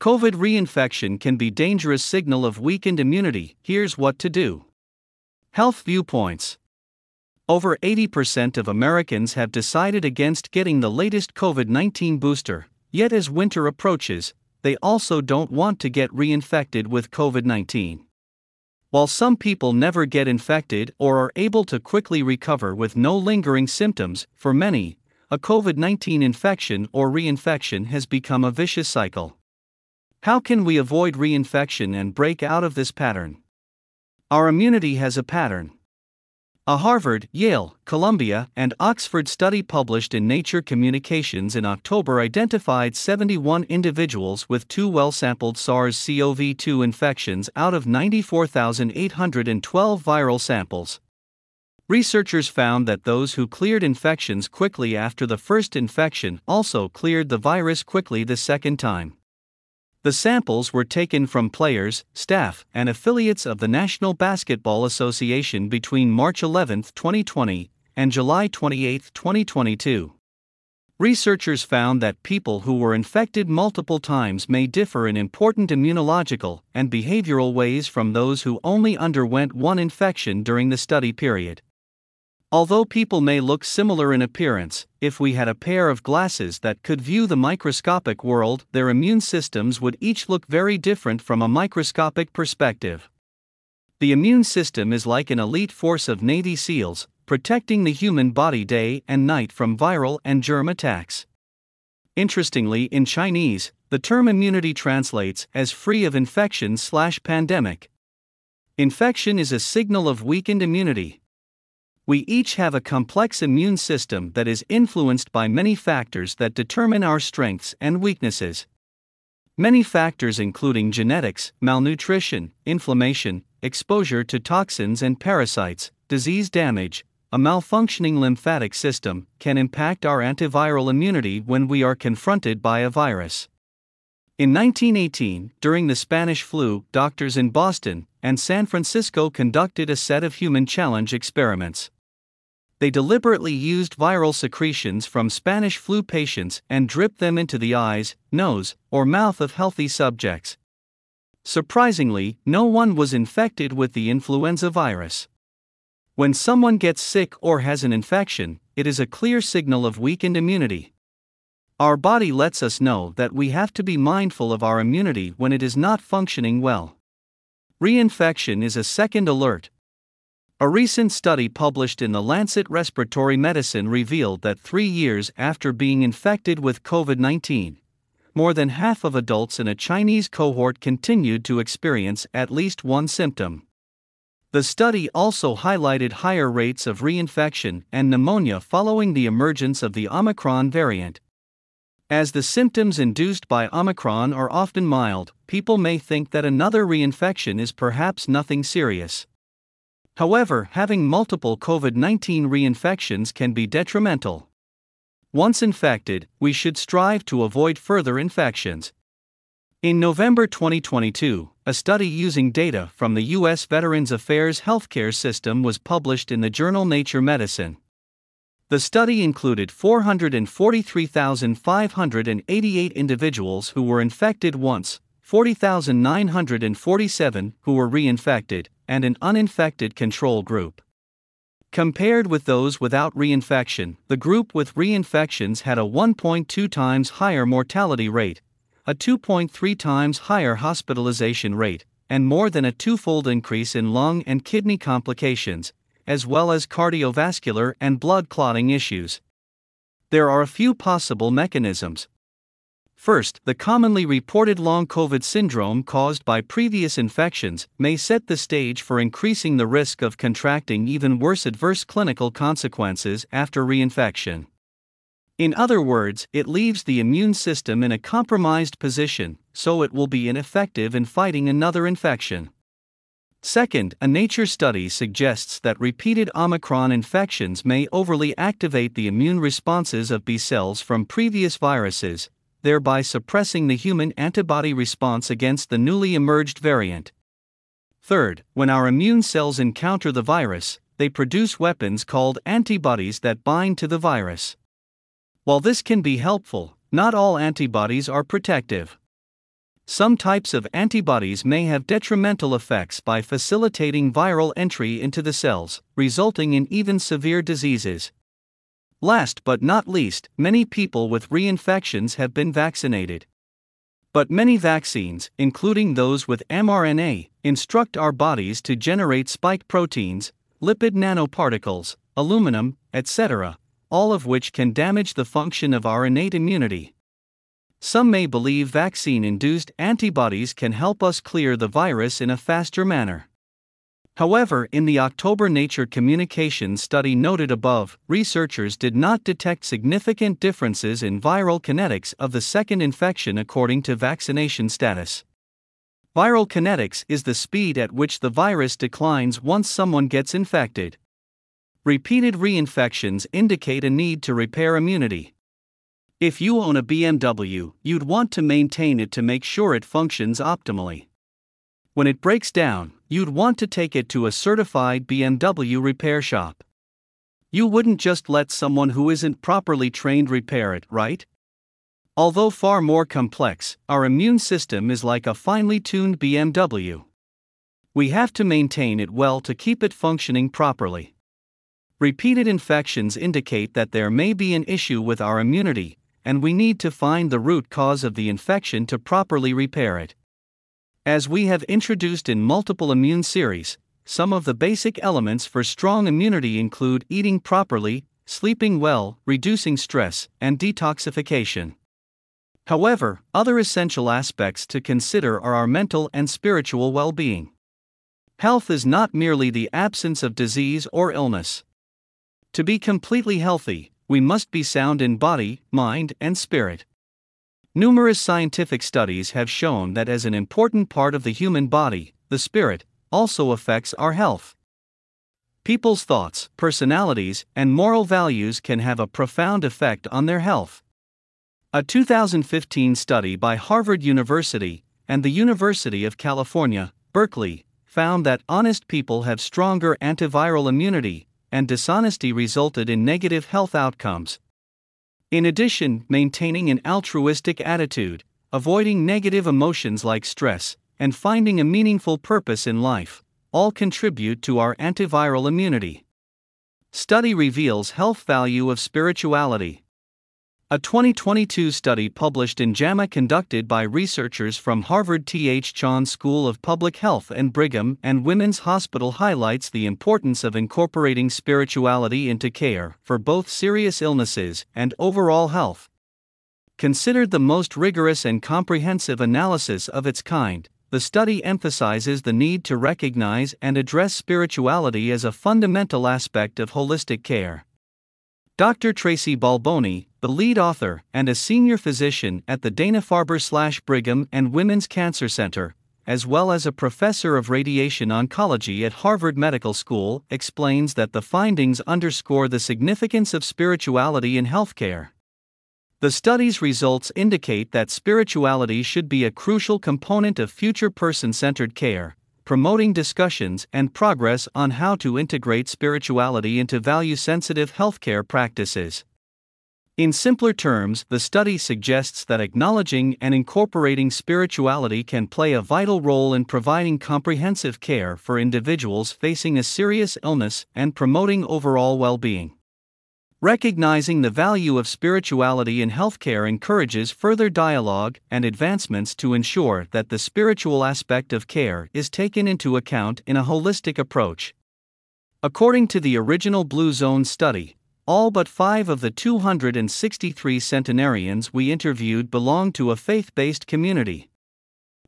COVID reinfection can be dangerous signal of weakened immunity. Here's what to do. Health viewpoints. Over 80% of Americans have decided against getting the latest COVID 19 booster, yet as winter approaches, they also don't want to get reinfected with COVID 19. While some people never get infected or are able to quickly recover with no lingering symptoms, for many, a COVID 19 infection or reinfection has become a vicious cycle. How can we avoid reinfection and break out of this pattern? Our immunity has a pattern. A Harvard, Yale, Columbia, and Oxford study published in Nature Communications in October identified 71 individuals with two well sampled SARS CoV 2 infections out of 94,812 viral samples. Researchers found that those who cleared infections quickly after the first infection also cleared the virus quickly the second time. The samples were taken from players, staff, and affiliates of the National Basketball Association between March 11, 2020, and July 28, 2022. Researchers found that people who were infected multiple times may differ in important immunological and behavioral ways from those who only underwent one infection during the study period. Although people may look similar in appearance, if we had a pair of glasses that could view the microscopic world, their immune systems would each look very different from a microscopic perspective. The immune system is like an elite force of Navy SEALs, protecting the human body day and night from viral and germ attacks. Interestingly, in Chinese, the term immunity translates as free of infection slash pandemic. Infection is a signal of weakened immunity, we each have a complex immune system that is influenced by many factors that determine our strengths and weaknesses. Many factors, including genetics, malnutrition, inflammation, exposure to toxins and parasites, disease damage, a malfunctioning lymphatic system, can impact our antiviral immunity when we are confronted by a virus. In 1918, during the Spanish flu, doctors in Boston and San Francisco conducted a set of human challenge experiments they deliberately used viral secretions from Spanish flu patients and dripped them into the eyes, nose, or mouth of healthy subjects. Surprisingly, no one was infected with the influenza virus. When someone gets sick or has an infection, it is a clear signal of weakened immunity. Our body lets us know that we have to be mindful of our immunity when it is not functioning well. Reinfection is a second alert, a recent study published in the Lancet Respiratory Medicine revealed that three years after being infected with COVID 19, more than half of adults in a Chinese cohort continued to experience at least one symptom. The study also highlighted higher rates of reinfection and pneumonia following the emergence of the Omicron variant. As the symptoms induced by Omicron are often mild, people may think that another reinfection is perhaps nothing serious. However, having multiple COVID 19 reinfections can be detrimental. Once infected, we should strive to avoid further infections. In November 2022, a study using data from the U.S. Veterans Affairs Healthcare System was published in the journal Nature Medicine. The study included 443,588 individuals who were infected once, 40,947 who were reinfected, and an uninfected control group. Compared with those without reinfection, the group with reinfections had a 1.2 times higher mortality rate, a 2.3 times higher hospitalization rate, and more than a twofold increase in lung and kidney complications, as well as cardiovascular and blood clotting issues. There are a few possible mechanisms, First, the commonly reported long COVID syndrome caused by previous infections may set the stage for increasing the risk of contracting even worse adverse clinical consequences after reinfection. In other words, it leaves the immune system in a compromised position, so it will be ineffective in fighting another infection. Second, a Nature study suggests that repeated Omicron infections may overly activate the immune responses of B cells from previous viruses, thereby suppressing the human antibody response against the newly emerged variant. Third, when our immune cells encounter the virus, they produce weapons called antibodies that bind to the virus. While this can be helpful, not all antibodies are protective. Some types of antibodies may have detrimental effects by facilitating viral entry into the cells, resulting in even severe diseases. Last but not least, many people with reinfections have been vaccinated. But many vaccines, including those with mRNA, instruct our bodies to generate spike proteins, lipid nanoparticles, aluminum, etc., all of which can damage the function of our innate immunity. Some may believe vaccine induced antibodies can help us clear the virus in a faster manner. However, in the October Nature Communications study noted above, researchers did not detect significant differences in viral kinetics of the second infection according to vaccination status. Viral kinetics is the speed at which the virus declines once someone gets infected. Repeated reinfections indicate a need to repair immunity. If you own a BMW, you'd want to maintain it to make sure it functions optimally. When it breaks down, you'd want to take it to a certified BMW repair shop. You wouldn't just let someone who isn't properly trained repair it, right? Although far more complex, our immune system is like a finely tuned BMW. We have to maintain it well to keep it functioning properly. Repeated infections indicate that there may be an issue with our immunity, and we need to find the root cause of the infection to properly repair it. As we have introduced in multiple immune series, some of the basic elements for strong immunity include eating properly, sleeping well, reducing stress, and detoxification. However, other essential aspects to consider are our mental and spiritual well being. Health is not merely the absence of disease or illness. To be completely healthy, we must be sound in body, mind, and spirit. Numerous scientific studies have shown that as an important part of the human body, the spirit also affects our health. People's thoughts, personalities, and moral values can have a profound effect on their health. A 2015 study by Harvard University and the University of California, Berkeley, found that honest people have stronger antiviral immunity, and dishonesty resulted in negative health outcomes, in addition, maintaining an altruistic attitude, avoiding negative emotions like stress, and finding a meaningful purpose in life all contribute to our antiviral immunity. Study reveals health value of spirituality. A 2022 study published in JAMA conducted by researchers from Harvard T.H. Chan School of Public Health and Brigham and Women's Hospital highlights the importance of incorporating spirituality into care for both serious illnesses and overall health. Considered the most rigorous and comprehensive analysis of its kind, the study emphasizes the need to recognize and address spirituality as a fundamental aspect of holistic care. Dr. Tracy Balboni, the lead author and a senior physician at the Dana Farber slash Brigham and Women's Cancer Center, as well as a professor of radiation oncology at Harvard Medical School, explains that the findings underscore the significance of spirituality in healthcare. The study's results indicate that spirituality should be a crucial component of future person centered care, promoting discussions and progress on how to integrate spirituality into value sensitive healthcare practices. In simpler terms, the study suggests that acknowledging and incorporating spirituality can play a vital role in providing comprehensive care for individuals facing a serious illness and promoting overall well being. Recognizing the value of spirituality in healthcare encourages further dialogue and advancements to ensure that the spiritual aspect of care is taken into account in a holistic approach. According to the original Blue Zone study, all but five of the 263 centenarians we interviewed belong to a faith based community.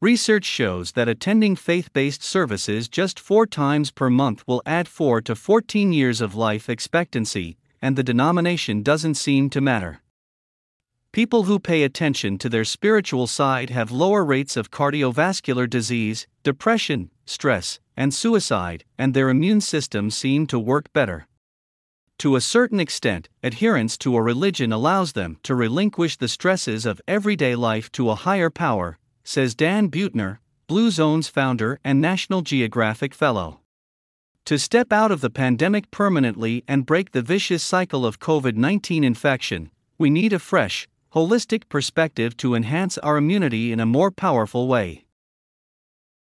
Research shows that attending faith based services just four times per month will add 4 to 14 years of life expectancy, and the denomination doesn't seem to matter. People who pay attention to their spiritual side have lower rates of cardiovascular disease, depression, stress, and suicide, and their immune systems seem to work better. To a certain extent, adherence to a religion allows them to relinquish the stresses of everyday life to a higher power, says Dan Buettner, Blue Zone's founder and National Geographic Fellow. To step out of the pandemic permanently and break the vicious cycle of COVID 19 infection, we need a fresh, holistic perspective to enhance our immunity in a more powerful way.